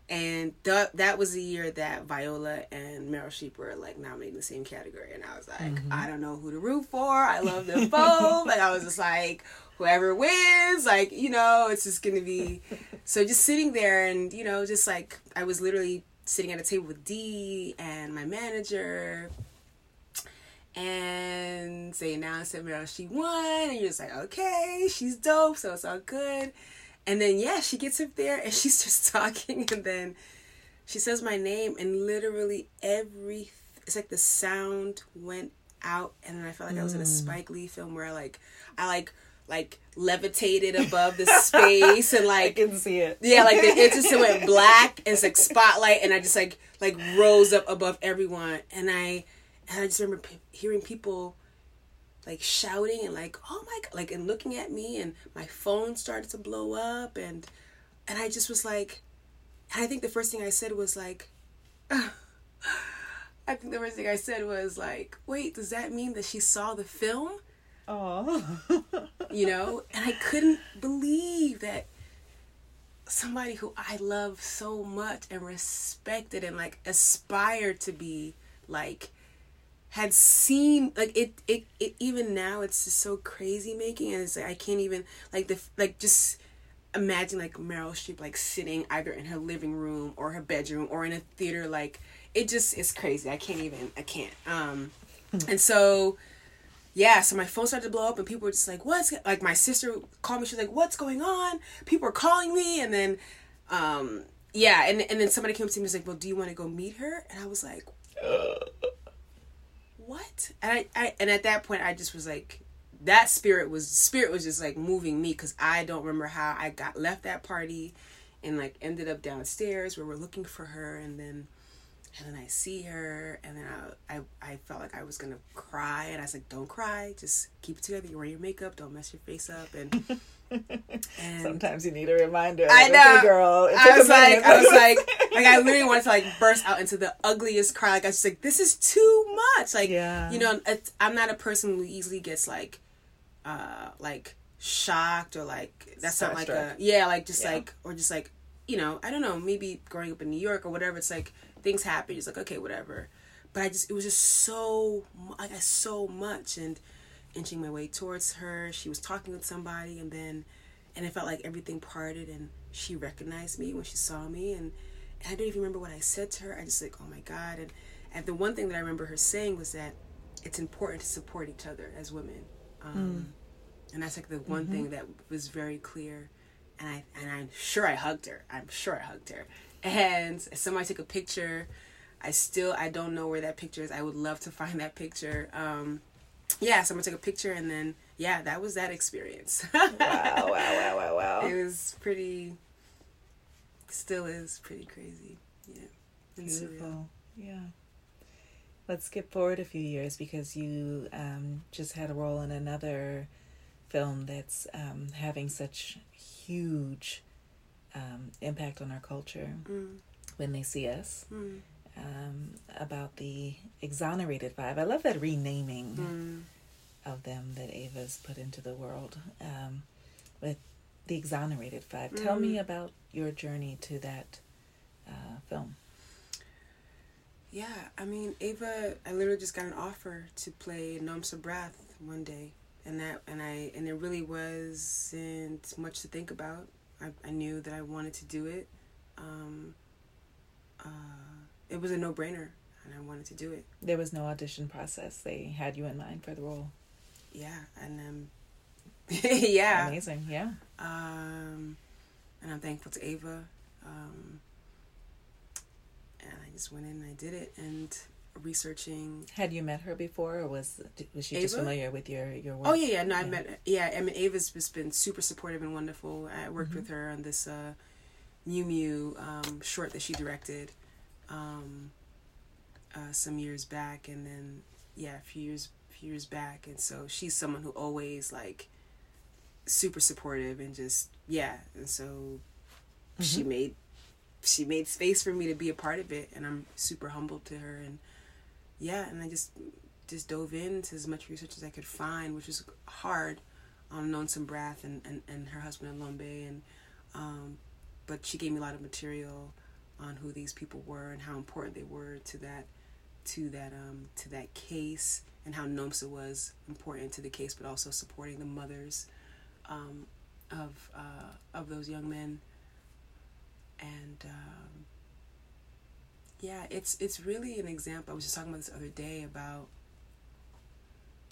and th- that was the year that viola and meryl streep were like nominated in the same category and i was like mm-hmm. i don't know who to root for i love them both like i was just like whoever wins like you know it's just gonna be so just sitting there and you know just like i was literally sitting at a table with dee and my manager and they announced that Meryl she won, and you're just like, okay, she's dope, so it's all good. And then yeah, she gets up there and she's just talking, and then she says my name, and literally every it's like the sound went out, and then I felt like mm. I was in a mm. Spike Lee film where I like I like like levitated above the space and like I can see it. Yeah, like the, it just went black. And it's like spotlight, and I just like like rose up above everyone, and I and I just remember p- hearing people like shouting and like oh my god like and looking at me and my phone started to blow up and and I just was like and I think the first thing I said was like I think the first thing I said was like wait does that mean that she saw the film? Oh you know? And I couldn't believe that somebody who I love so much and respected and like aspired to be like had seen like it, it it even now it's just so crazy making and it's like I can't even like the like just imagine like Meryl Streep like sitting either in her living room or her bedroom or in a theater like it just is crazy. I can't even I can't um and so yeah so my phone started to blow up and people were just like what's like my sister called me she's like what's going on? People are calling me and then um yeah and and then somebody came up to me and was like well do you want to go meet her? And I was like what? And I, I and at that point I just was like that spirit was spirit was just like moving me because I don't remember how I got left that party and like ended up downstairs where we're looking for her and then and then I see her and then I, I I felt like I was gonna cry and I was like don't cry. Just keep it together. You wear your makeup. Don't mess your face up. And And Sometimes you need a reminder. I know, okay, girl. I was like, I was like, like I literally wanted to like burst out into the ugliest cry. Like I was like, this is too much. Like, yeah. you know, I'm not a person who easily gets like, uh, like shocked or like that's not like a yeah, like just yeah. like or just like you know, I don't know, maybe growing up in New York or whatever. It's like things happen. It's like okay, whatever. But I just it was just so like so much and inching my way towards her. She was talking with somebody, and then, and it felt like everything parted, and she recognized me when she saw me, and, and I don't even remember what I said to her. I just like, oh my god, and and the one thing that I remember her saying was that it's important to support each other as women, um, mm. and that's like the one mm-hmm. thing that was very clear. And I and I'm sure I hugged her. I'm sure I hugged her. And somebody took a picture. I still I don't know where that picture is. I would love to find that picture. Um, yeah, someone took a picture and then yeah, that was that experience. wow, wow, wow, wow, wow. It was pretty still is pretty crazy. Yeah. Beautiful. Surreal. Yeah. Let's skip forward a few years because you um, just had a role in another film that's um, having such huge um, impact on our culture mm. when they see us. Mm um, about the exonerated five. I love that renaming mm. of them that Ava's put into the world. Um, with the Exonerated 5 mm. Tell me mm. about your journey to that uh, film. Yeah, I mean, Ava, I literally just got an offer to play Nomsa Brath one day. And that, and I, and it really wasn't much to think about. I, I knew that I wanted to do it. Um, uh, it was a no brainer, and I wanted to do it. There was no audition process. They had you in mind for the role. Yeah, and um, yeah, amazing. Yeah. Um, and I'm thankful to Ava. Um, and I just went in and I did it and researching. Had you met her before, or was was she Ava? just familiar with your your work? Oh yeah, yeah. No, yeah. I met. Yeah, I mean, Ava's just been super supportive and wonderful. I worked mm-hmm. with her on this uh, Miu Miu um, short that she directed um, uh, some years back, and then yeah, a few years few years back, and so she's someone who always like super supportive and just yeah, and so mm-hmm. she made she made space for me to be a part of it, and I'm super humbled to her, and yeah, and I just just dove into as much research as I could find, which was hard on Nomsa Brath and, and, and her husband Lombe and um, but she gave me a lot of material on who these people were and how important they were to that to that um to that case and how NOMSA was important to the case but also supporting the mothers um, of uh, of those young men. And um, yeah it's it's really an example. I was just talking about this other day about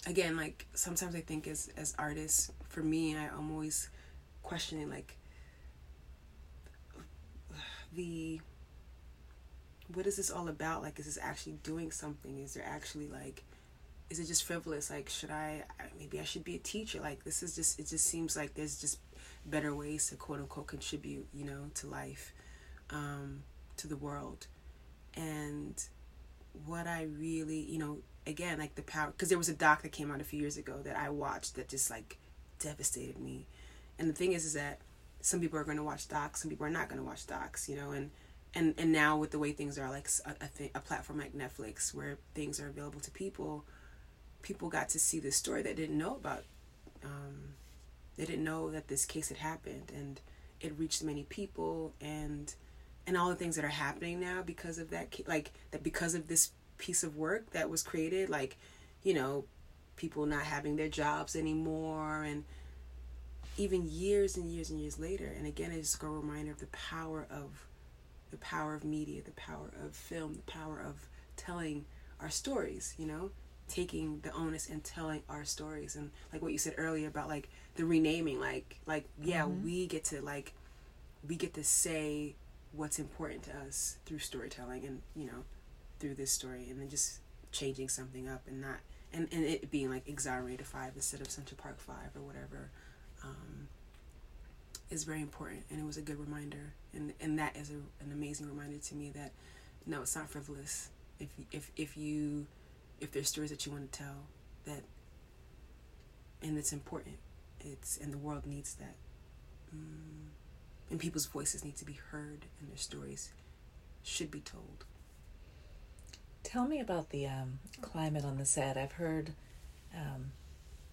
again like sometimes I think as as artists for me I, I'm always questioning like the what is this all about? Like, is this actually doing something? Is there actually like, is it just frivolous? Like, should I, maybe I should be a teacher? Like, this is just, it just seems like there's just better ways to quote unquote contribute, you know, to life, um, to the world. And what I really, you know, again, like the power, because there was a doc that came out a few years ago that I watched that just like devastated me. And the thing is, is that some people are going to watch docs, some people are not going to watch docs, you know, and and and now with the way things are, like a a, th- a platform like Netflix where things are available to people, people got to see this story that didn't know about. Um, they didn't know that this case had happened, and it reached many people, and and all the things that are happening now because of that, like that because of this piece of work that was created, like you know, people not having their jobs anymore, and even years and years and years later. And again, it's just a reminder of the power of the power of media, the power of film, the power of telling our stories, you know, taking the onus and telling our stories. And like what you said earlier about like the renaming, like like yeah, mm-hmm. we get to like we get to say what's important to us through storytelling and, you know, through this story and then just changing something up and not and, and it being like exonerated five instead of Central Park five or whatever. Um, is very important and it was a good reminder and and that is a, an amazing reminder to me that no it's not frivolous. If if if you if there's stories that you want to tell that and it's important it's and the world needs that. Mm, and people's voices need to be heard and their stories should be told. Tell me about the um, climate on the set. I've heard um,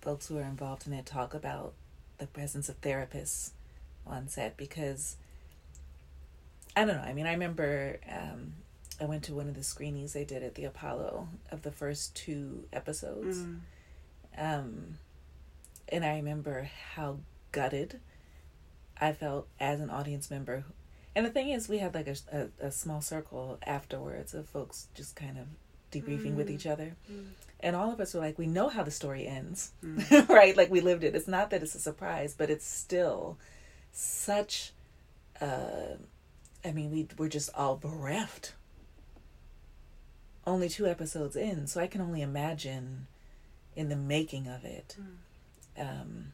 folks who are involved in it talk about the presence of therapists on set because I don't know. I mean, I remember um, I went to one of the screenings they did at the Apollo of the first two episodes. Mm. Um, and I remember how gutted I felt as an audience member. And the thing is, we had like a, a, a small circle afterwards of folks just kind of debriefing mm. with each other. Mm. And all of us were like, we know how the story ends, mm. right? Like we lived it. It's not that it's a surprise, but it's still such uh I mean we we're just all bereft. Only two episodes in, so I can only imagine in the making of it. Mm. Um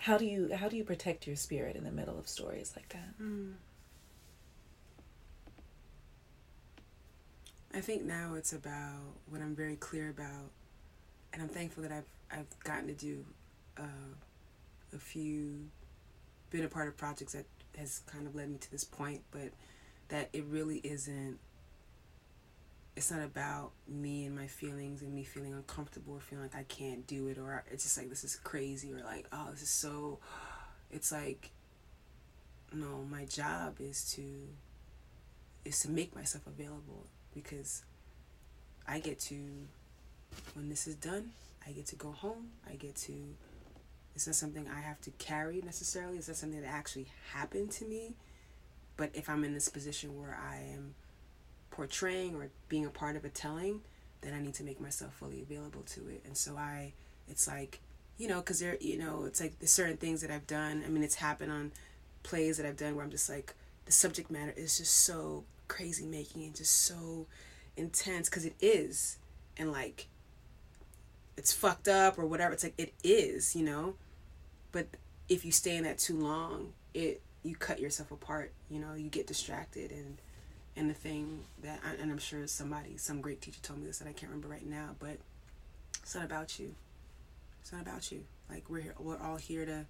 how do you how do you protect your spirit in the middle of stories like that? Mm. I think now it's about what I'm very clear about, and I'm thankful that I've I've gotten to do uh, a few, been a part of projects that has kind of led me to this point, but that it really isn't. It's not about me and my feelings and me feeling uncomfortable or feeling like I can't do it or it's just like this is crazy or like oh this is so it's like no my job is to is to make myself available because i get to when this is done i get to go home i get to it's not something i have to carry necessarily? It's not something that actually happened to me? But if i'm in this position where i am portraying or being a part of a telling then i need to make myself fully available to it. And so i it's like you know because there you know it's like there's certain things that i've done. I mean it's happened on plays that I've done where I'm just like the subject matter is just so crazy making and just so intense because it is. And like it's fucked up or whatever. It's like it is you know but if you stay in that too long it you cut yourself apart you know you get distracted and and the thing that and i'm sure somebody some great teacher told me this that i can't remember right now but it's not about you it's not about you like we're here, we're all here to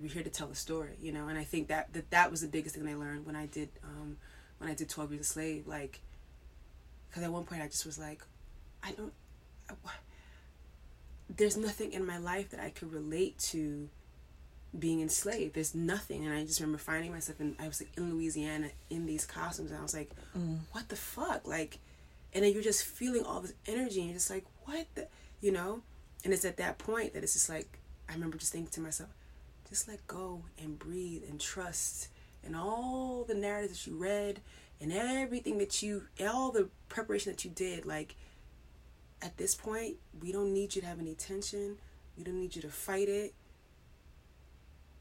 we're here to tell a story, you know. And I think that that, that was the biggest thing I learned when I did um, when I did Twelve Years a Slave. Like, because at one point I just was like, I don't. I, there's nothing in my life that I could relate to being enslaved. There's nothing, and I just remember finding myself in. I was like in Louisiana in these costumes, and I was like, mm. what the fuck, like. And then you're just feeling all this energy, and you're just like, what the, you know? And it's at that point that it's just like, I remember just thinking to myself, just let go and breathe and trust and all the narratives that you read and everything that you all the preparation that you did like at this point we don't need you to have any tension. We don't need you to fight it.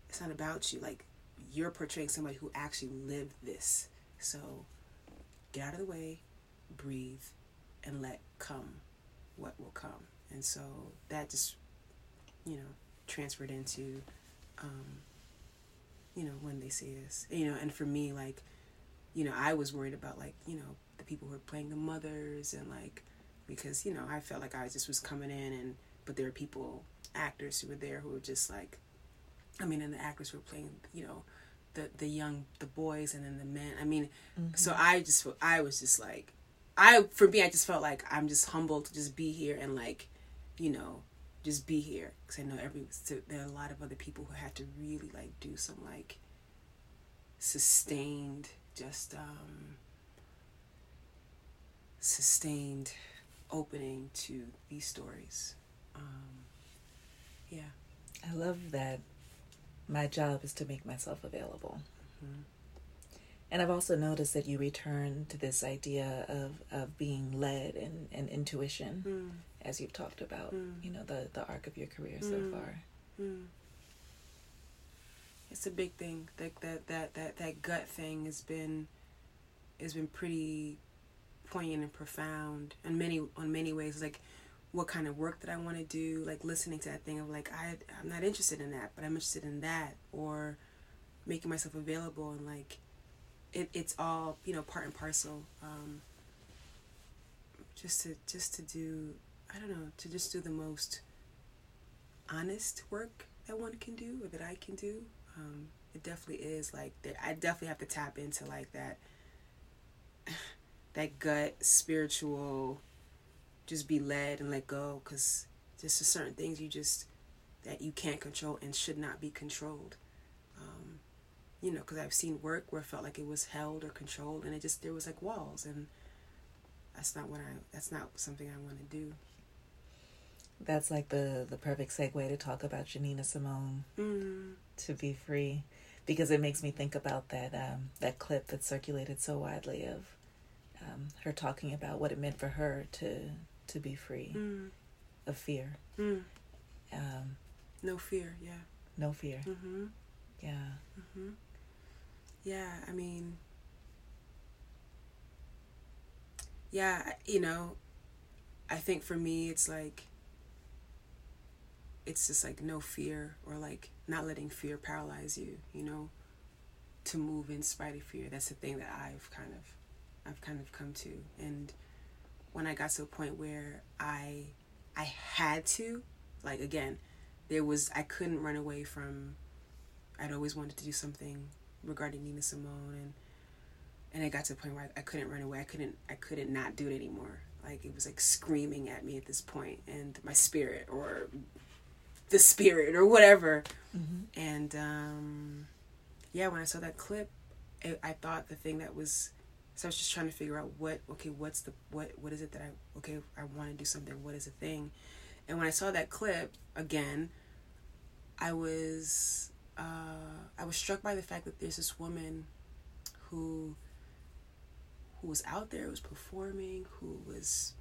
It's not about you. Like you're portraying somebody who actually lived this. So get out of the way breathe and let come what will come. And so that just you know transferred into um, you know, when they see us. You know, and for me, like, you know, I was worried about like, you know, the people who are playing the mothers and like because, you know, I felt like I just was coming in and but there were people, actors who were there who were just like I mean and the actors were playing, you know, the the young the boys and then the men. I mean, mm-hmm. so I just I was just like I for me I just felt like I'm just humbled to just be here and like, you know, just be here because I know every so there are a lot of other people who had to really like do some like sustained just um sustained opening to these stories um yeah I love that my job is to make myself available mm-hmm. and I've also noticed that you return to this idea of, of being led and, and intuition mm as you've talked about, mm. you know, the, the arc of your career so mm. far. Mm. It's a big thing. That, that that that that gut thing has been has been pretty poignant and profound in many on many ways. Like what kind of work that I want to do, like listening to that thing of like I I'm not interested in that, but I'm interested in that or making myself available and like it, it's all, you know, part and parcel. Um, just to just to do I don't know, to just do the most honest work that one can do or that I can do. Um, it definitely is like that. I definitely have to tap into like that, that gut spiritual, just be led and let go because just certain things you just that you can't control and should not be controlled. Um, you know, because I've seen work where it felt like it was held or controlled, and it just there was like walls, and that's not what I. That's not something I want to do that's like the the perfect segue to talk about Janina Simone mm. to be free, because it makes me think about that um, that clip that circulated so widely of um, her talking about what it meant for her to to be free mm. of fear. Mm. Um, no fear, yeah. No fear. Mm-hmm. Yeah. Mm-hmm. Yeah, I mean, yeah, you know, I think for me, it's like it's just like no fear or like not letting fear paralyze you, you know, to move in spite of fear. That's the thing that I've kind of I've kind of come to. And when I got to a point where I I had to, like again, there was I couldn't run away from I'd always wanted to do something regarding Nina Simone and and it got to a point where I, I couldn't run away. I couldn't I couldn't not do it anymore. Like it was like screaming at me at this point and my spirit or the spirit or whatever. Mm-hmm. And um, yeah, when I saw that clip, I, I thought the thing that was so I was just trying to figure out what okay what's the what what is it that I okay I want to do something what is the thing, and when I saw that clip again, I was uh, I was struck by the fact that there's this woman who who was out there, was performing, who was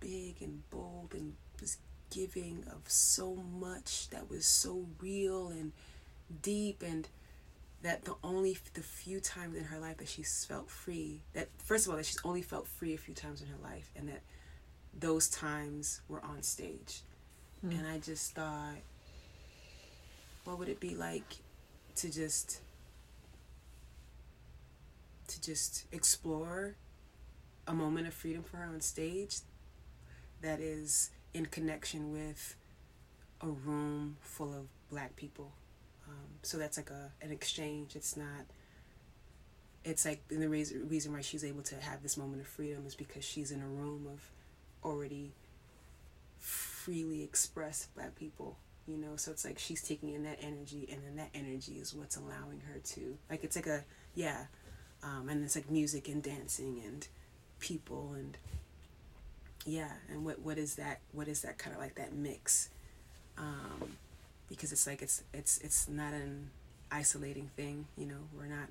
big and bold and was giving of so much that was so real and deep and that the only the few times in her life that she's felt free that first of all that she's only felt free a few times in her life and that those times were on stage mm. and i just thought what would it be like to just to just explore a moment of freedom for her on stage that is in connection with a room full of black people. So that's like a an exchange. It's not. It's like the reason reason why she's able to have this moment of freedom is because she's in a room of already freely expressed black people. You know, so it's like she's taking in that energy, and then that energy is what's allowing her to like. It's like a yeah, um, and it's like music and dancing and people and yeah and what what is that what is that kind of like that mix um, because it's like it's it's it's not an isolating thing you know? We're not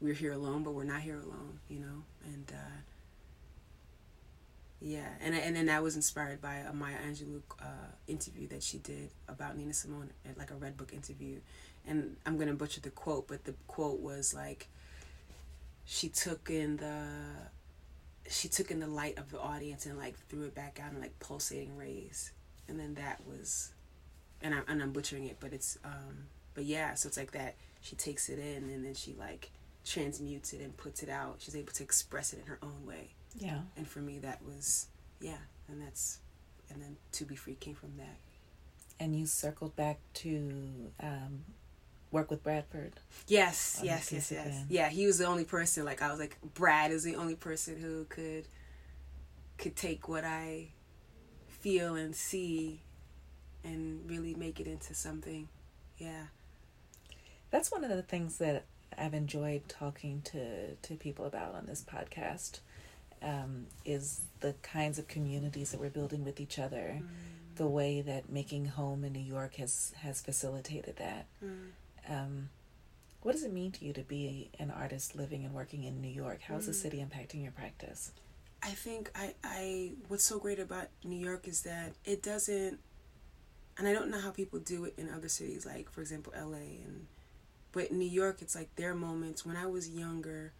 we're here alone but we're not here alone you know? And uh, yeah. And and then I was inspired by a Maya Angelou uh, interview that she did about Nina Simone like a Redbook interview. And I'm gonna butcher the quote but the quote was like she took in the she took in the light of the audience and like threw it back out in like pulsating rays. And then that was and I'm, and I'm butchering it but it's um but yeah so it's like that she takes it in and then she like transmutes it and puts it out she's able to express it in her own way yeah and for me that was yeah and that's and then to be free came from that and you circled back to um, work with Bradford. Yes, yes, yes, yes. Yeah, he was the only person. Like I was like, Brad is the only person who could could take what I feel and see and really make it into something. Yeah. That's one of the things that I've enjoyed talking to to people about on this podcast. Um, is the kinds of communities that we're building with each other, mm. the way that making home in New York has has facilitated that. Mm um, what does it mean to you to be an artist living and working in New York? How is the city impacting your practice? I think I, I what's so great about New York is that it doesn't and I don't know how people do it in other cities like for example LA and but in New York it's like their moments. When I was younger,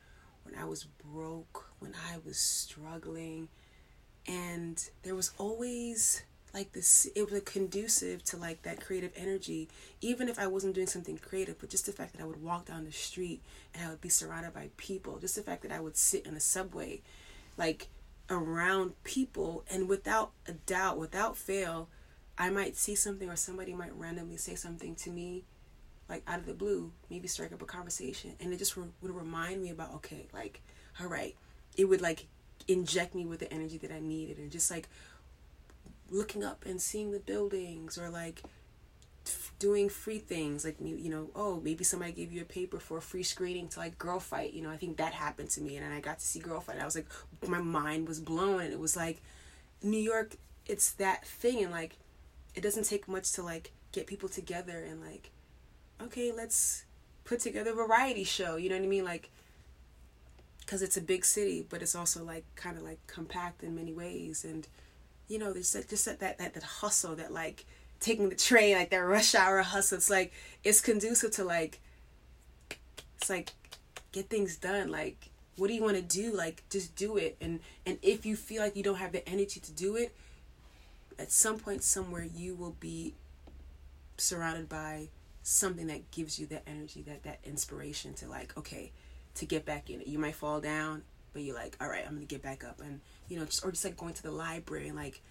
when I was broke, when I was struggling and there was always like this it was conducive to like that creative energy even if i wasn't doing something creative but just the fact that i would walk down the street and i would be surrounded by people just the fact that i would sit in a subway like around people and without a doubt without fail i might see something or somebody might randomly say something to me like out of the blue maybe strike up a conversation and it just re- would remind me about okay like all right it would like inject me with the energy that i needed and just like looking up and seeing the buildings or like f- doing free things like you know oh maybe somebody gave you a paper for a free screening to like Girlfight you know i think that happened to me and i got to see Girlfight i was like my mind was blown and it was like new york it's that thing and like it doesn't take much to like get people together and like okay let's put together a variety show you know what i mean like because it's a big city but it's also like kind of like compact in many ways and you know, there's that, just that, that, that, that hustle, that like taking the train, like that rush hour hustle. It's like, it's conducive to like, it's like, get things done. Like, what do you want to do? Like, just do it. And, and if you feel like you don't have the energy to do it, at some point somewhere you will be surrounded by something that gives you that energy, that, that inspiration to like, okay, to get back in it. You might fall down, but you're like, all right, I'm gonna get back up, and you know, just or just like going to the library and like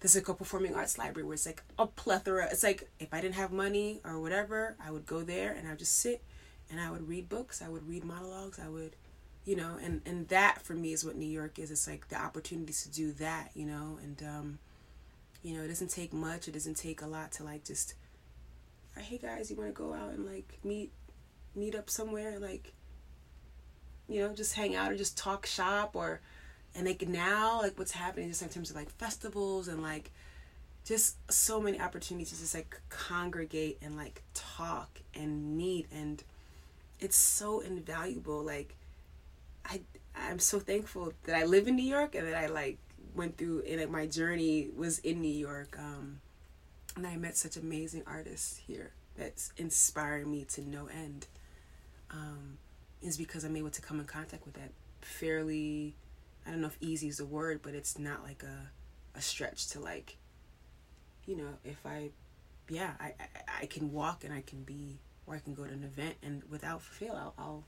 there's like a performing arts library where it's like a plethora. It's like if I didn't have money or whatever, I would go there and I would just sit and I would read books. I would read monologues. I would, you know, and and that for me is what New York is. It's like the opportunities to do that, you know, and um, You know, it doesn't take much. It doesn't take a lot to like just, hey guys, you want to go out and like meet, meet up somewhere, like, you know, just hang out or just talk shop or, and like now, like what's happening just in terms of like festivals and like, just so many opportunities to just like congregate and like talk and meet and it's so invaluable like i i'm so thankful that i live in new york and that i like went through and like my journey was in new york um and i met such amazing artists here that's inspiring me to no end um is because i'm able to come in contact with that fairly i don't know if easy is the word but it's not like a a stretch to like you know, if I, yeah, I, I, I can walk and I can be, or I can go to an event and without fail, I'll, I'll,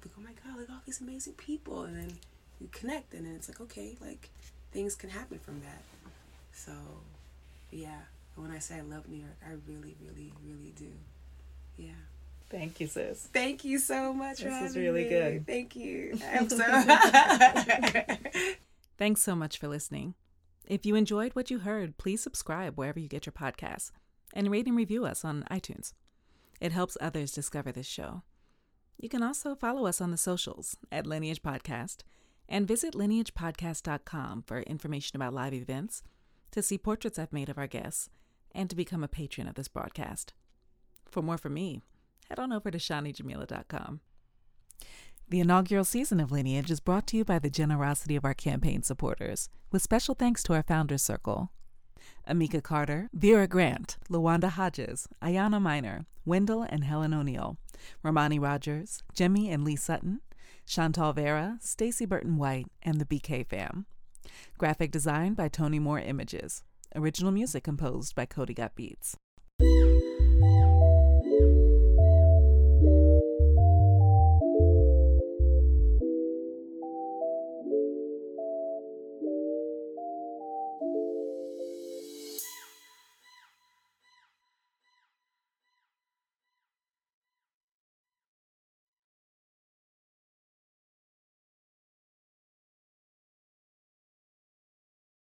be, oh my God, look at all these amazing people. And then you connect and then it's like, okay, like things can happen from that. So, yeah, when I say I love New York, I really, really, really do. Yeah. Thank you, sis. Thank you so much. This is really me. good. Thank you. I'm so. Thanks so much for listening. If you enjoyed what you heard, please subscribe wherever you get your podcasts and rate and review us on iTunes. It helps others discover this show. You can also follow us on the socials at Lineage Podcast and visit lineagepodcast.com for information about live events, to see portraits I've made of our guests, and to become a patron of this broadcast. For more from me, head on over to shanijamila.com. The inaugural season of Lineage is brought to you by the generosity of our campaign supporters, with special thanks to our Founders Circle. Amika Carter, Vera Grant, Lawanda Hodges, Ayana Miner, Wendell and Helen O'Neill, Romani Rogers, Jemmy and Lee Sutton, Chantal Vera, Stacy Burton White, and the BK fam. Graphic design by Tony Moore Images. Original music composed by Cody Got Beats.